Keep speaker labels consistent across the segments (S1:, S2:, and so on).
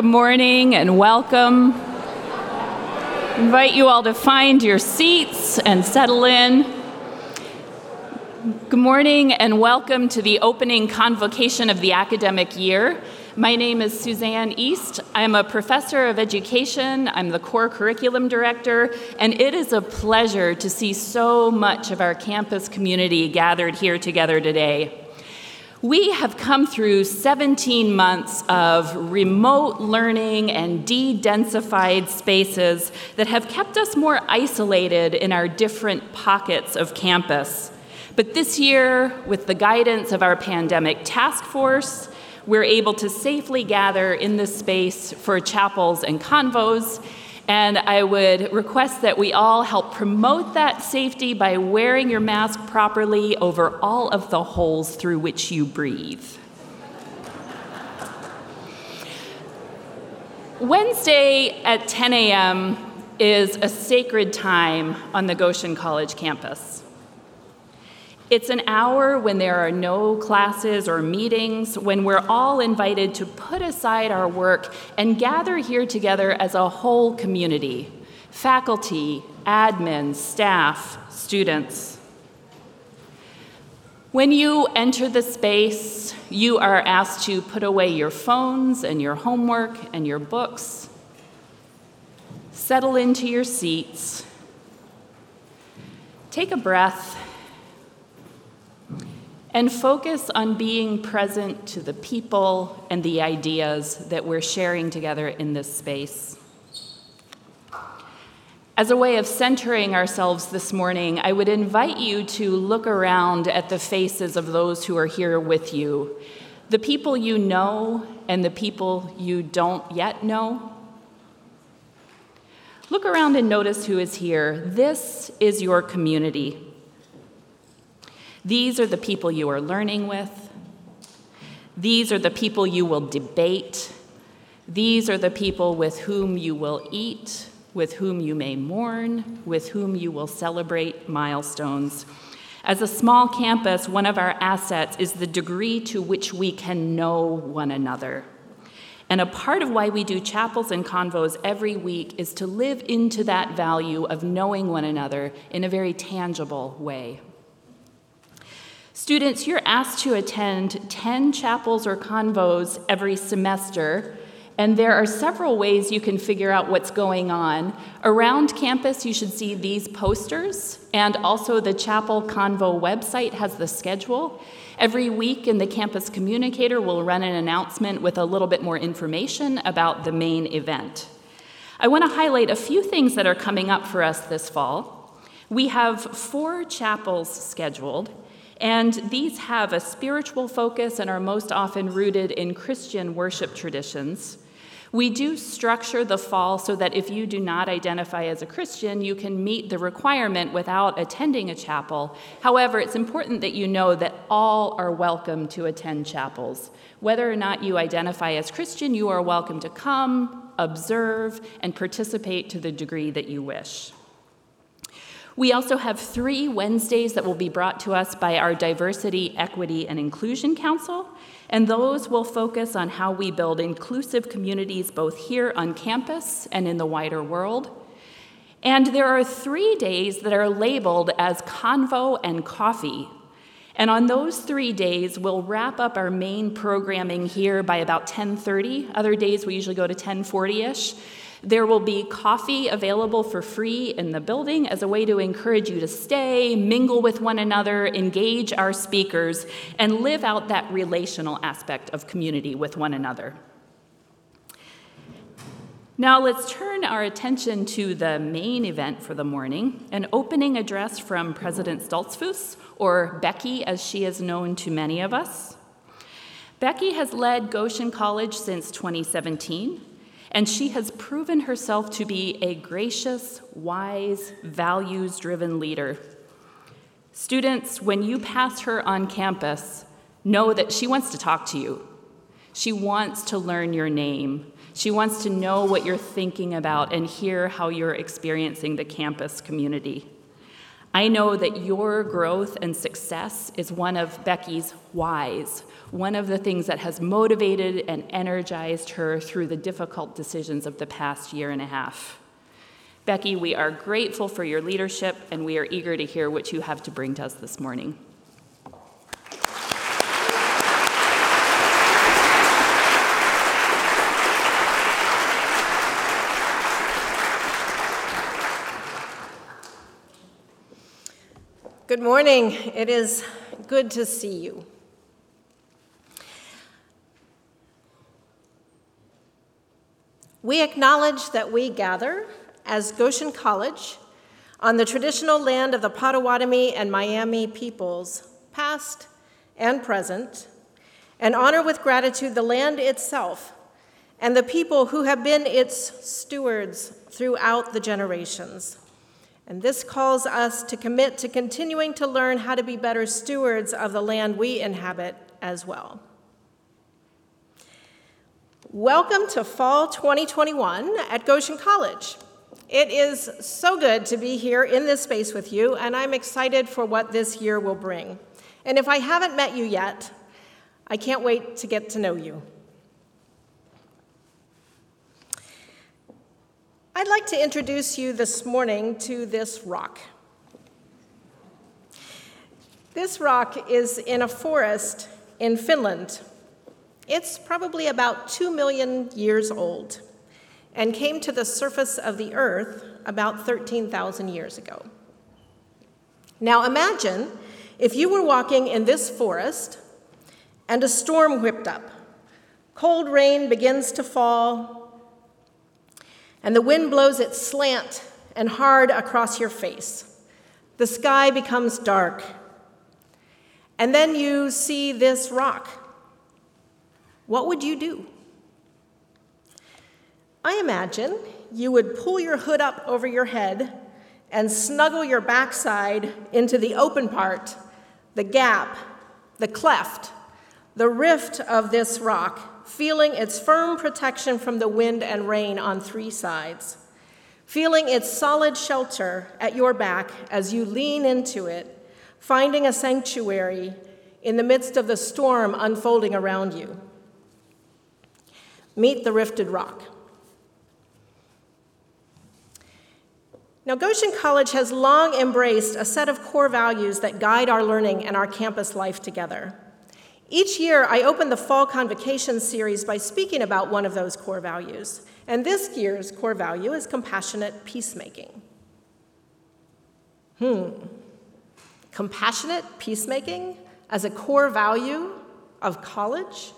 S1: Good morning and welcome. invite you all to find your seats and settle in. Good morning and welcome to the opening convocation of the academic year. My name is Suzanne Ehst. I'm a professor of education, I'm the core curriculum director, and it is a pleasure to see so much of our campus community gathered here together today. We have come through 17 months of remote learning and de densified spaces that have kept us more isolated in our different pockets of campus. But this year, with the guidance of our pandemic task force, we're able to safely gather in this space for chapels and convos and I would request that we all help promote that safety by wearing your mask properly over all of the holes through which you breathe. Wednesday at 10 a.m. is a sacred time on the Goshen College campus. It's an hour when there are no classes or meetings, when we're all invited to put aside our work and gather here together as a whole community faculty, admins, staff, students. When you enter the space, you are asked to put away your phones and your homework and your books. Settle into your seats. Take a breath and focus on being present to the people and the ideas that we're sharing together in this space. As a way of centering ourselves this morning, I would invite you to look around at the faces of those who are here with you, the people you know and the people you don't yet know. Look around and notice who is here. This is your community. These are the people you are learning with. These are the people you will debate. These are the people with whom you will eat, with whom you may mourn, with whom you will celebrate milestones. As a small campus, one of our assets is the degree to which we can know one another. And a part of why we do chapels and convos every week is to live into that value of knowing one another in a very tangible way. Students, you're asked to attend 10 chapels or convos every semester, and there are several ways you can figure out what's going on. Around campus, you should see these posters, and also the Chapel Convo website has the schedule. Every week in the campus communicator, we'll run an announcement with a little bit more information about the main event. I want to highlight a few things that are coming up for us this fall. We have four chapels scheduled. And these have a spiritual focus and are most often rooted in Christian worship traditions. We do structure the fall so that if you do not identify as a Christian, you can meet the requirement without attending a chapel. However, it's important that you know that all are welcome to attend chapels. Whether or not you identify as Christian, you are welcome to come, observe, and participate to the degree that you wish. We also have three Wednesdays that will be brought to us by our Diversity, Equity, and Inclusion Council, and those will focus on how we build inclusive communities both here on campus and in the wider world. And there are three days that are labeled as Convo and Coffee. And on those three days, we'll wrap up our main programming here by about 10:30. Other days we usually go to 10:40ish. There will be coffee available for free in the building as a way to encourage you to stay, mingle with one another, engage our speakers, and live out that relational aspect of community with one another. Now let's turn our attention to the main event for the morning an opening address from President Stoltzfus, or Becky as she is known to many of us. Becky has led Goshen College since 2017 and she has proven herself to be a gracious, wise, values driven leader. Students, when you pass her on campus, know that she wants to talk to you. She wants to learn your name. She wants to know what you're thinking about and hear how you're experiencing the campus community. I know that your growth and success is one of Becky's whys, one of the things that has motivated and energized her through the difficult decisions of the past year and a half. Becky, we are grateful for your leadership and we are eager to hear what you have to bring to us this morning.
S2: Good morning. It is good to see you. We acknowledge that we gather as Goshen College on the traditional land of the Potawatomi and Miami peoples, past and present, and honor with gratitude the land itself and the people who have been its stewards throughout the generations. And this calls us to commit to continuing to learn how to be better stewards of the land we inhabit as well. Welcome to Fall 2021 at Goshen College. It is so good to be here in this space with you, and I'm excited for what this year will bring. And if I haven't met you yet, I can't wait to get to know you. I'd like to introduce you this morning to this rock. This rock is in a forest in Finland. It's probably about 2 million years old and came to the surface of the earth about 13,000 years ago. Now imagine if you were walking in this forest and a storm whipped up. Cold rain begins to fall, and the wind blows it slant and hard across your face. The sky becomes dark. And then you see this rock. What would you do? I imagine you would pull your hood up over your head and snuggle your backside into the open part, the gap, the cleft, the rift of this rock, feeling its firm protection from the wind and rain on three sides, feeling its solid shelter at your back as you lean into it, finding a sanctuary in the midst of the storm unfolding around you. Meet the rifted rock. Now, Goshen College has long embraced a set of core values that guide our learning and our campus life together. Each year, I open the Fall Convocation series by speaking about one of those core values. And this year's core value is compassionate peacemaking. Hmm. Compassionate peacemaking as a core value of college?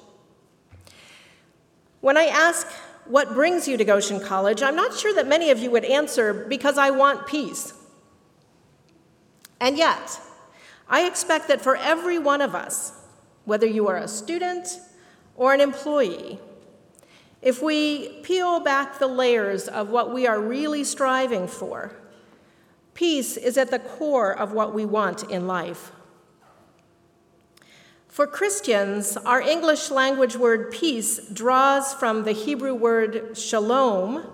S2: When I ask what brings you to Goshen College, I'm not sure that many of you would answer because I want peace. And yet, I expect that for every one of us, whether you are a student or an employee. If we peel back the layers of what we are really striving for, peace is at the core of what we want in life. For Christians, our English language word peace draws from the Hebrew word shalom,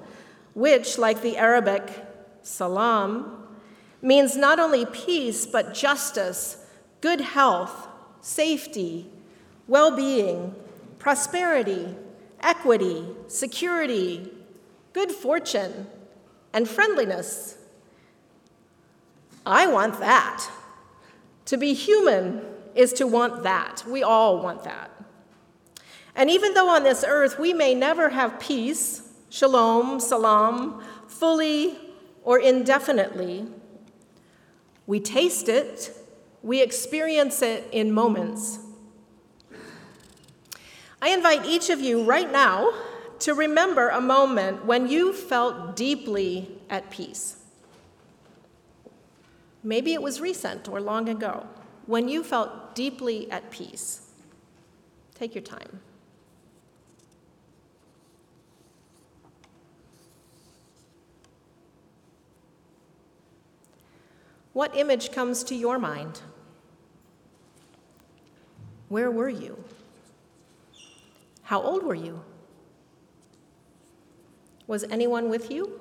S2: which, like the Arabic salam, means not only peace, but justice, good health, safety, well being, prosperity, equity, security, good fortune, and friendliness. I want that. To be human is to want that. We all want that. And even though on this earth we may never have peace, shalom, salam, fully or indefinitely, we taste it we experience it in moments. I invite each of you right now to remember a moment when you felt deeply at peace. Maybe it was recent or long ago, when you felt deeply at peace. Take your time. What image comes to your mind? Where were you? How old were you? Was anyone with you?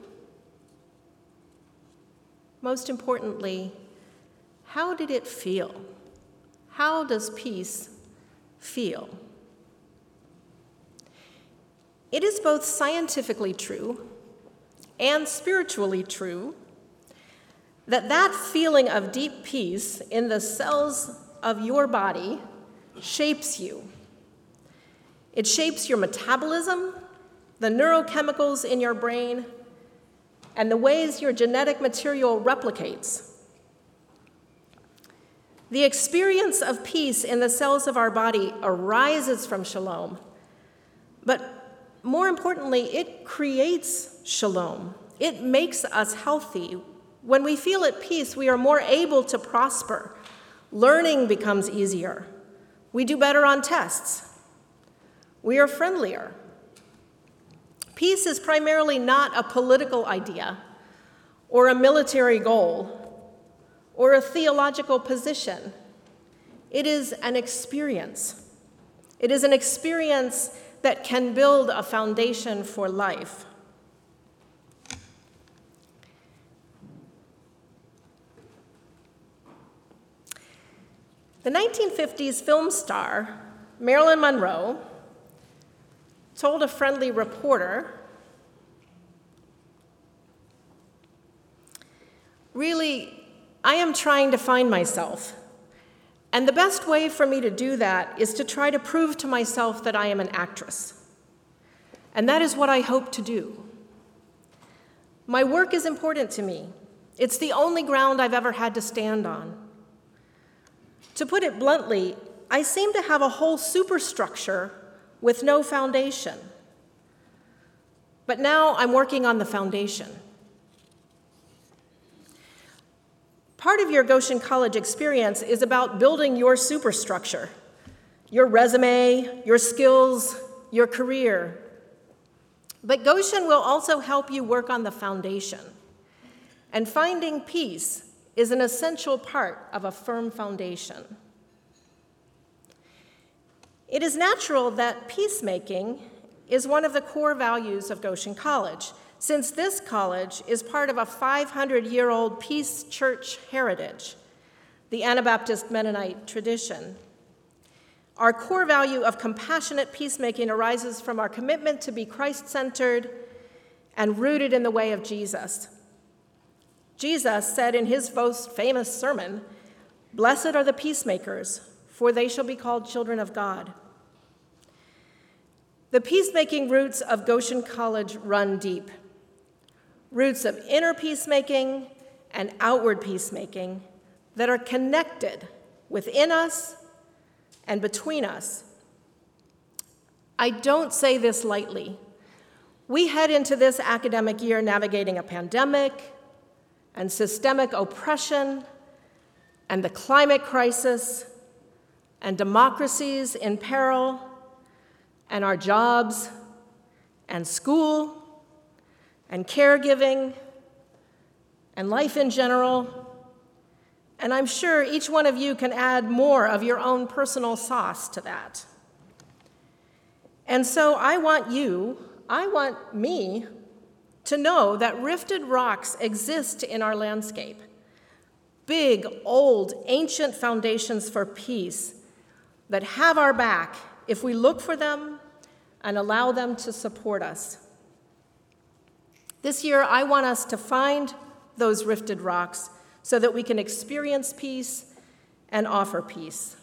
S2: Most importantly, how did it feel? How does peace feel? It is both scientifically true and spiritually true that that feeling of deep peace in the cells of your body shapes you. It shapes your metabolism, the neurochemicals in your brain, and the ways your genetic material replicates. The experience of peace in the cells of our body arises from shalom, but more importantly, it creates shalom. It makes us healthy. When we feel at peace, we are more able to prosper. Learning becomes easier. We do better on tests. We are friendlier. Peace is primarily not a political idea or a military goal or a theological position. It is an experience. It is an experience that can build a foundation for life. The 1950s film star Marilyn Monroe told a friendly reporter Really, I am trying to find myself. And the best way for me to do that is to try to prove to myself that I am an actress. And that is what I hope to do. My work is important to me. It's the only ground I've ever had to stand on. To put it bluntly, I seem to have a whole superstructure with no foundation. But now I'm working on the foundation. Part of your Goshen College experience is about building your superstructure, your resume, your skills, your career. But Goshen will also help you work on the foundation. And finding peace is an essential part of a firm foundation. It is natural that peacemaking is one of the core values of Goshen College since this college is part of a 500 year old Peace Church heritage, the Anabaptist Mennonite tradition. Our core value of compassionate peacemaking arises from our commitment to be Christ centered and rooted in the way of Jesus. Jesus said in his most famous sermon, Blessed are the peacemakers, for they shall be called children of God. The peacemaking roots of Goshen College run deep roots of inner peacemaking and outward peacemaking that are connected within us and between us. I don't say this lightly. We head into this academic year navigating a pandemic and systemic oppression and the climate crisis and democracies in peril and our jobs and school and caregiving and life in general. And I'm sure each one of you can add more of your own personal sauce to that. And so I want you, I want me, to know that rifted rocks exist in our landscape. Big, old, ancient foundations for peace that have our back if we look for them and allow them to support us. This year, I want us to find those rifted rocks so that we can experience peace and offer peace.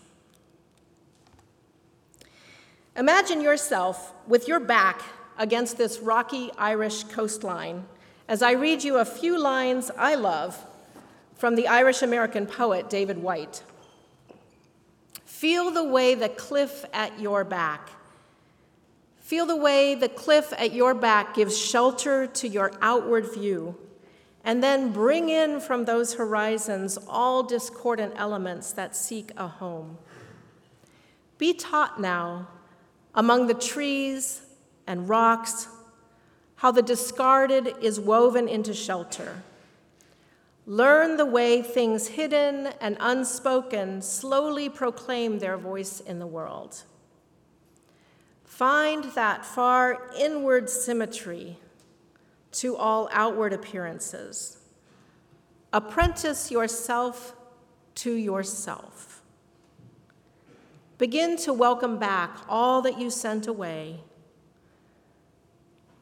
S2: Imagine yourself with your back against this rocky Irish coastline as I read you a few lines I love from the Irish American poet David Whyte. Feel the way the cliff at your back Feel the way the cliff at your back gives shelter to your outward view, and then bring in from those horizons all discordant elements that seek a home. Be taught now among the trees and rocks how the discarded is woven into shelter. Learn the way things hidden and unspoken slowly proclaim their voice in the world. Find that far inward symmetry to all outward appearances. Apprentice yourself to yourself. Begin to welcome back all that you sent away.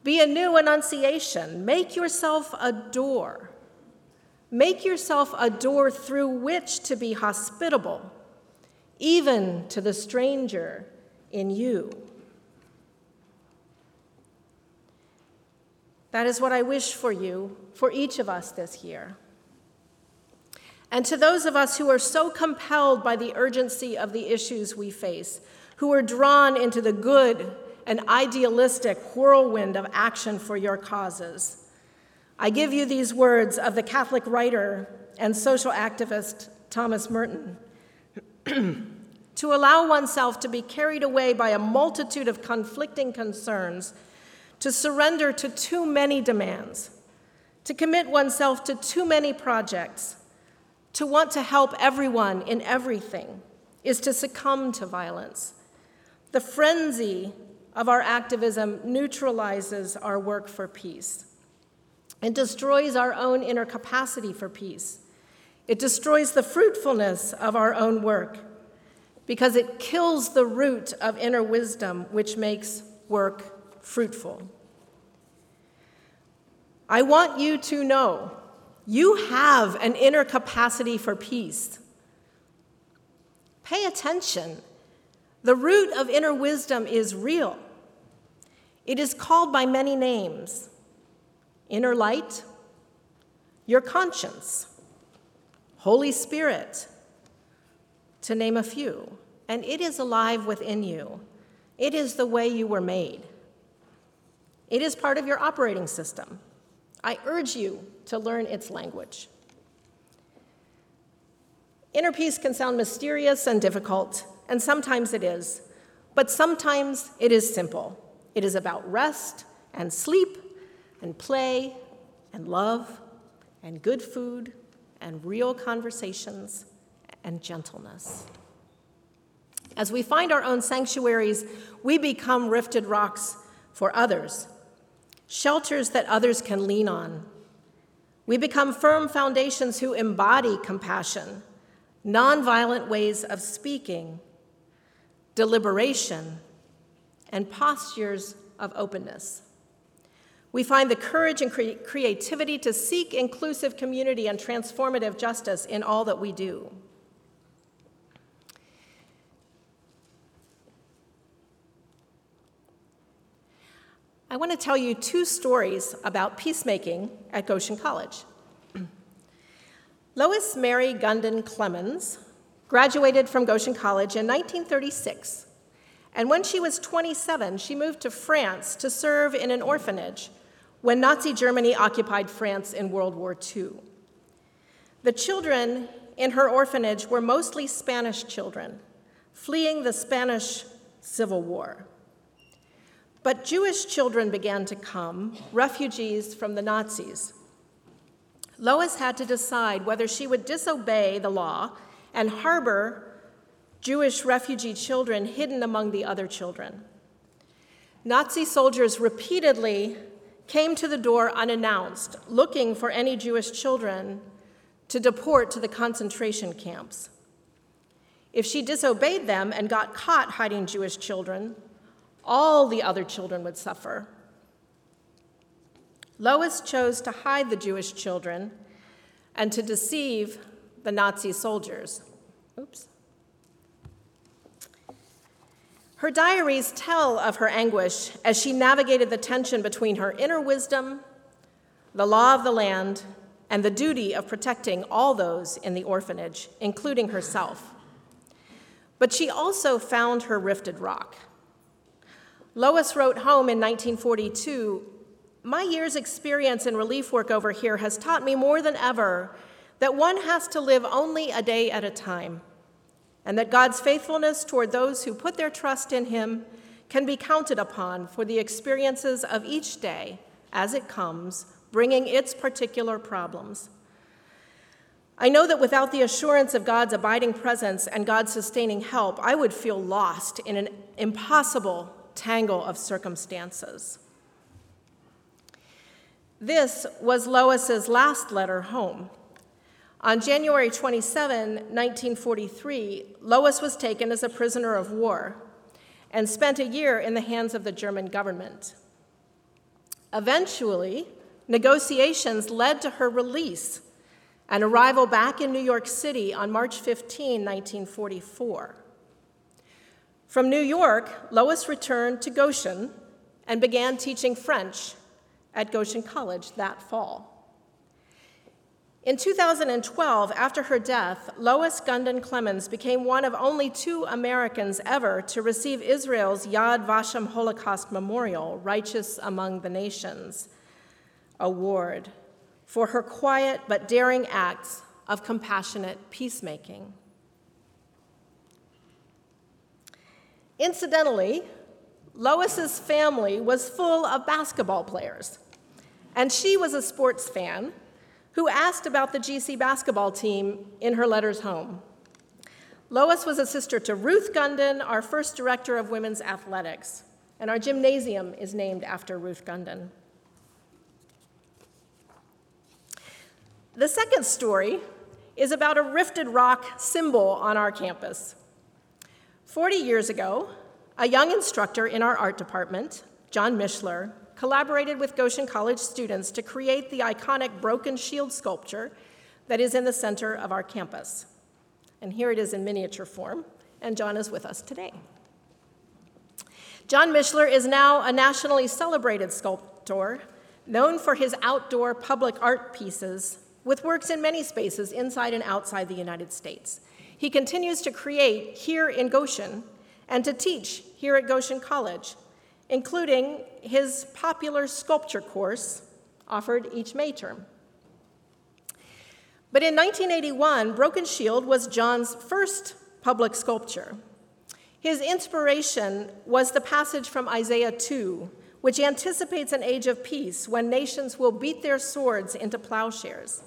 S2: Be a new annunciation. Make yourself a door. Make yourself a door through which to be hospitable, even to the stranger in you. That is what I wish for you, for each of us this year. And to those of us who are so compelled by the urgency of the issues we face, who are drawn into the good and idealistic whirlwind of action for your causes, I give you these words of the Catholic writer and social activist Thomas Merton. to allow oneself to be carried away by a multitude of conflicting concerns, to surrender to too many demands, to commit oneself to too many projects, to want to help everyone in everything is to succumb to violence. The frenzy of our activism neutralizes our work for peace. It destroys our own inner capacity for peace. It destroys the fruitfulness of our own work because it kills the root of inner wisdom, which makes work fruitful. I want you to know you have an inner capacity for peace. Pay attention. The root of inner wisdom is real. It is called by many names inner light, your conscience, Holy Spirit, to name a few. And it is alive within you. It is the way you were made. It is part of your operating system. I urge you to learn its language. Inner peace can sound mysterious and difficult, and sometimes it is, but sometimes it is simple. It is about rest and sleep and play and love and good food and real conversations and gentleness. As we find our own sanctuaries, we become rifted rocks for others shelters that others can lean on. We become firm foundations who embody compassion, nonviolent ways of speaking, deliberation, and postures of openness. We find the courage and cre- creativity to seek inclusive community and transformative justice in all that we do. I want to tell you two stories about peacemaking at Goshen College. Lois Mary Gunden Clemens graduated from Goshen College in 1936, and when she was 27, she moved to France to serve in an orphanage when Nazi Germany occupied France in World War II. The children in her orphanage were mostly Spanish children, fleeing the Spanish Civil War. But Jewish children began to come, refugees from the Nazis. Lois had to decide whether she would disobey the law and harbor Jewish refugee children hidden among the other children. Nazi soldiers repeatedly came to the door unannounced, looking for any Jewish children to deport to the concentration camps. If she disobeyed them and got caught hiding Jewish children, all the other children would suffer. Lois chose to hide the Jewish children and to deceive the Nazi soldiers. Oops. Her diaries tell of her anguish as she navigated the tension between her inner wisdom, the law of the land, and the duty of protecting all those in the orphanage, including herself. But she also found her rifted rock. Lois wrote home in 1942 My year's experience in relief work over here has taught me more than ever that one has to live only a day at a time, and that God's faithfulness toward those who put their trust in Him can be counted upon for the experiences of each day as it comes, bringing its particular problems. I know that without the assurance of God's abiding presence and God's sustaining help, I would feel lost in an impossible tangle of circumstances. This was Lois's last letter home. On January 27, 1943, Lois was taken as a prisoner of war and spent a year in the hands of the German government. Eventually, negotiations led to her release and arrival back in New York City on March 15, 1944. From New York, Lois returned to Goshen and began teaching French at Goshen College that fall. In 2012, after her death, Lois Gunden Clemens became one of only two Americans ever to receive Israel's Yad Vashem Holocaust Memorial, Righteous Among the Nations Award, for her quiet but daring acts of compassionate peacemaking. Incidentally, Lois's family was full of basketball players, and she was a sports fan who asked about the GC basketball team in her letters home. Lois was a sister to Ruth Gunden, our first director of women's athletics, and our gymnasium is named after Ruth Gunden. The second story is about a rifted rock symbol on our campus. 40 years ago, a young instructor in our art department, John Mishler, collaborated with Goshen College students to create the iconic broken shield sculpture that is in the center of our campus. And here it is in miniature form, and John is with us today. John Mishler is now a nationally celebrated sculptor, known for his outdoor public art pieces with works in many spaces inside and outside the United States. He continues to create here in Goshen and to teach here at Goshen College, including his popular sculpture course offered each May term. But in 1981, Broken Shield was John's first public sculpture. His inspiration was the passage from Isaiah 2, which anticipates an age of peace when nations will beat their swords into plowshares.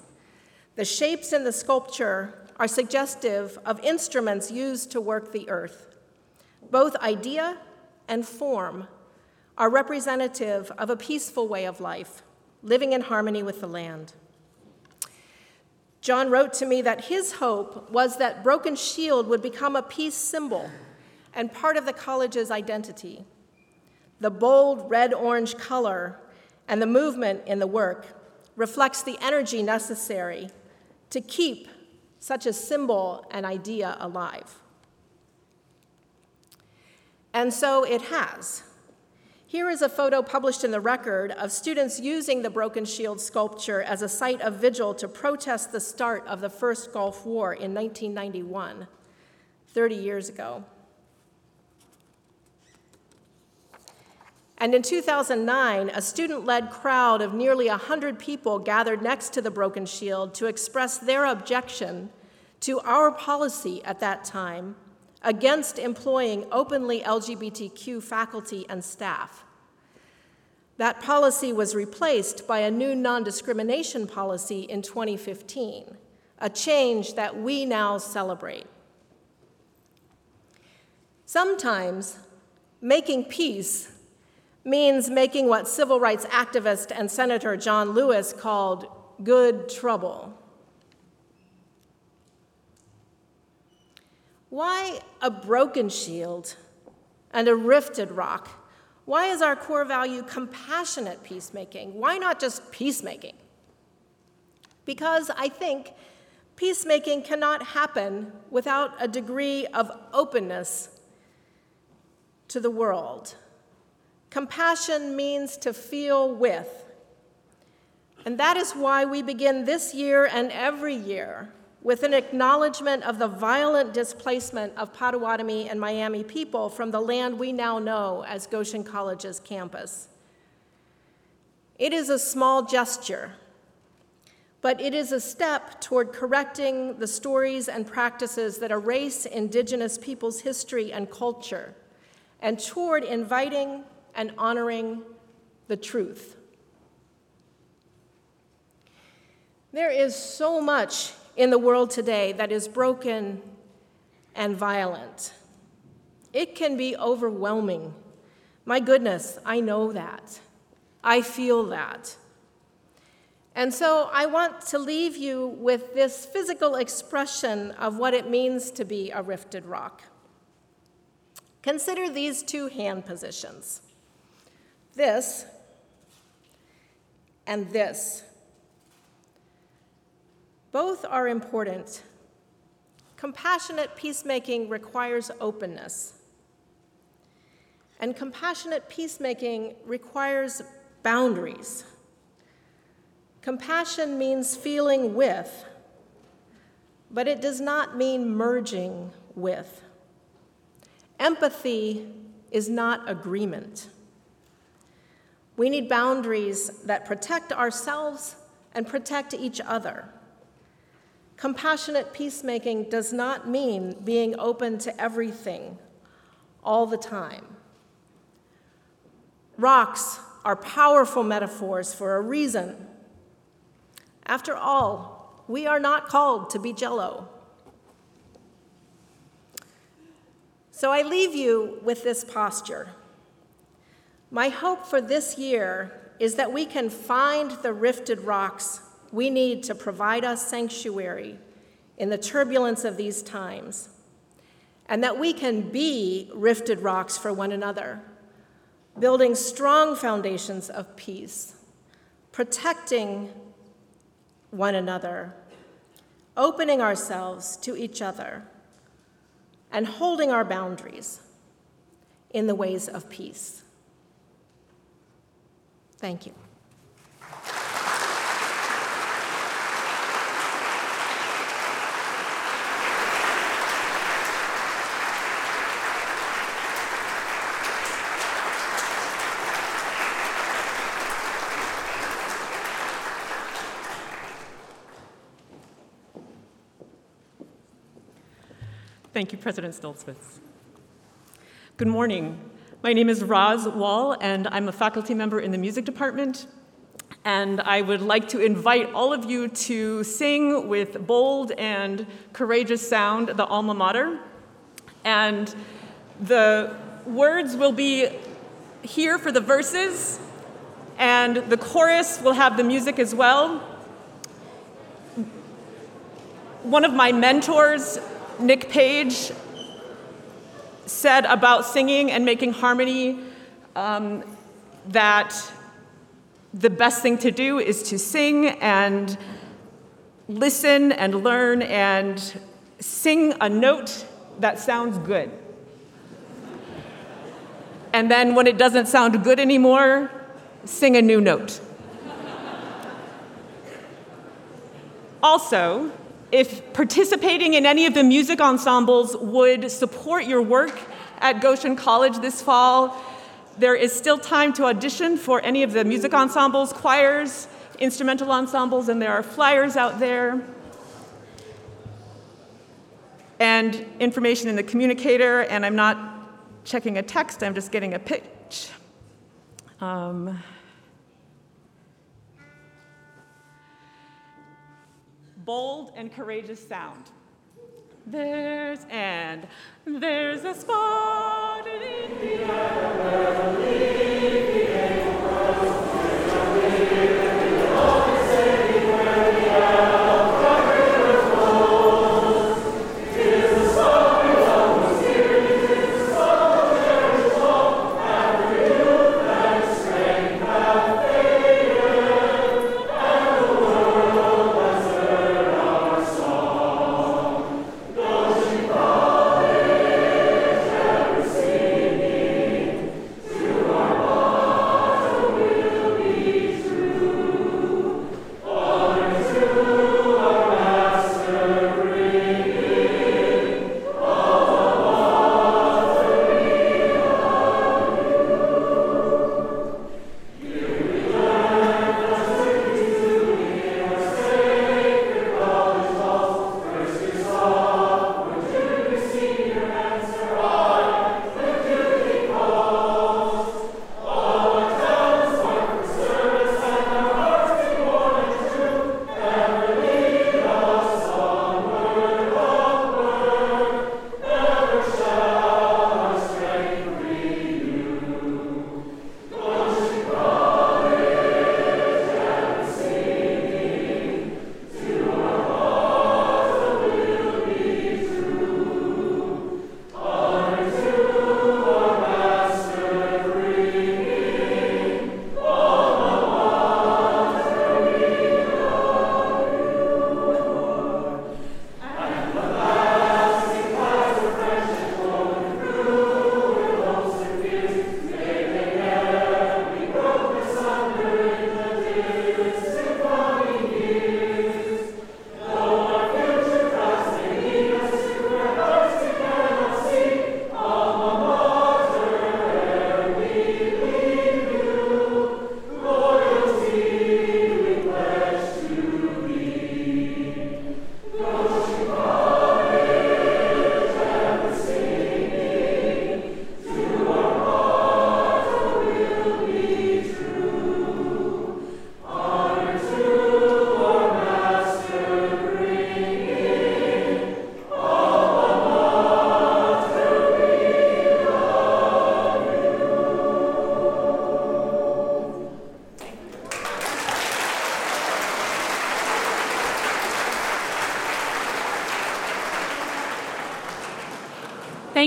S2: The shapes in the sculpture are suggestive of instruments used to work the earth. Both idea and form are representative of a peaceful way of life, living in harmony with the land. John wrote to me that his hope was that Broken Shield would become a peace symbol and part of the college's identity. The bold red orange color and the movement in the work reflects the energy necessary to keep such a symbol and idea alive. And so it has. Here is a photo published in the record of students using the Broken Shield sculpture as a site of vigil to protest the start of the first Gulf War in 1991, 30 years ago. And in 2009, a student led crowd of nearly 100 people gathered next to the Broken Shield to express their objection to our policy at that time against employing openly LGBTQ faculty and staff. That policy was replaced by a new non discrimination policy in 2015, a change that we now celebrate. Sometimes making peace means making what civil rights activist and Senator John Lewis called good trouble. Why a broken shield and a rifted rock? Why is our core value compassionate peacemaking? Why not just peacemaking? Because I think peacemaking cannot happen without a degree of openness to the world. Compassion means to feel with. And that is why we begin this year and every year with an acknowledgement of the violent displacement of Potawatomi and Miami people from the land we now know as Goshen College's campus. It is a small gesture, but it is a step toward correcting the stories and practices that erase Indigenous peoples' history and culture, and toward inviting and honoring the truth. There is so much in the world today that is broken and violent. It can be overwhelming. My goodness, I know that. I feel that. And so I want to leave you with this physical expression of what it means to be a rifted rock. Consider these two hand positions this and this. Both are important. Compassionate peacemaking requires openness. And compassionate peacemaking requires boundaries. Compassion means feeling with, but it does not mean merging with. Empathy is not agreement. We need boundaries that protect ourselves and protect each other. Compassionate peacemaking does not mean being open to everything all the time. Rocks are powerful metaphors for a reason. After all, we are not called to be jello. So I leave you with this posture. My hope for this year is that we can find the rifted rocks we need to provide us sanctuary in the turbulence of these times, and that we can be rifted rocks for one another, building strong foundations of peace, protecting one another, opening ourselves to each other, and holding our boundaries in the ways of peace. Thank you.
S3: Thank you, President Stoltzfus. Good morning. My name is Roz Wall, and I'm a faculty member in the music department. And I would like to invite all of you to sing with bold and courageous sound the alma mater. And the words will be here for the verses, and the chorus will have the music as well. One of my mentors Nick Page said about singing and making harmony um, that the best thing to do is to sing and listen and learn and sing a note that sounds good. And then when it doesn't sound good anymore, sing a new note. also, if participating in any of the music ensembles would support your work at Goshen College this fall, there is still time to audition for any of the music ensembles, choirs, instrumental ensembles, and there are flyers out there. And information in the communicator, and I'm not checking a text, I'm just getting a pitch. Um, bold and courageous sound. There's and there's a spot in India.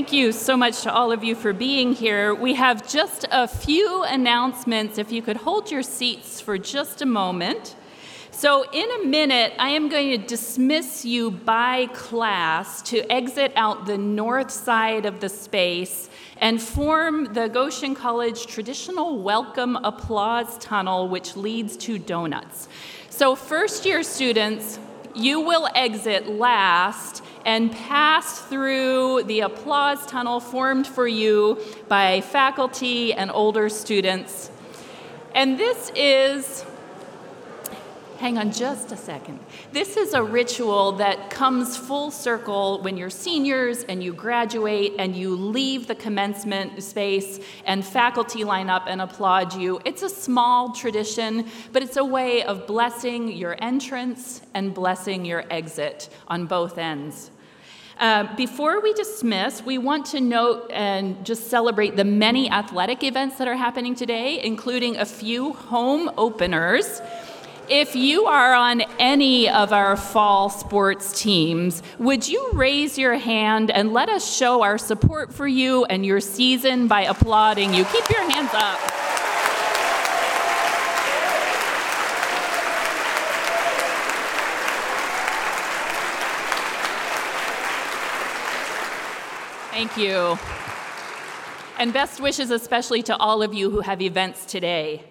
S1: Thank you so much to all of you for being here. We have just a few announcements. If you could hold your seats for just a moment. So, in a minute, I am going to dismiss you by class to exit out the north side of the space and form the Goshen College traditional welcome applause tunnel, which leads to donuts. So, first year students, you will exit last and pass through the applause tunnel formed for you by faculty and older students. And this is hang on just a second. This is a ritual that comes full circle when you're seniors and you graduate and you leave the commencement space and faculty line up and applaud you. It's a small tradition, but it's a way of blessing your entrance and blessing your exit on both ends. Uh, before we dismiss, we want to note and just celebrate the many athletic events that are happening today, including a few home openers. If you are on any of our fall sports teams, would you raise your hand and let us show our support for you and your season by applauding you? Keep your hands up. Thank you. And best wishes, especially to all of you who have events today.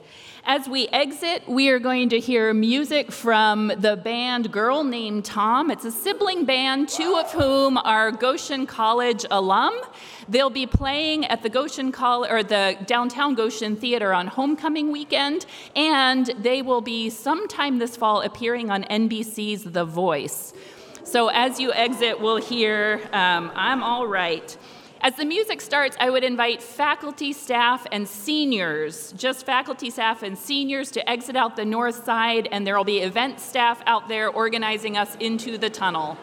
S1: As we exit, we are going to hear music from the band Girl Named Tom. It's a sibling band, two of whom are Goshen College alum. They'll be playing at the Goshen College or the downtown Goshen Theater on homecoming weekend, and they will be sometime this fall appearing on NBC's The Voice. So as you exit, we'll hear um, I'm All Right. As the music starts, I would invite faculty, staff, and seniors, just faculty, staff, and seniors, to exit out the north side, and there will be event staff out there organizing us into the tunnel.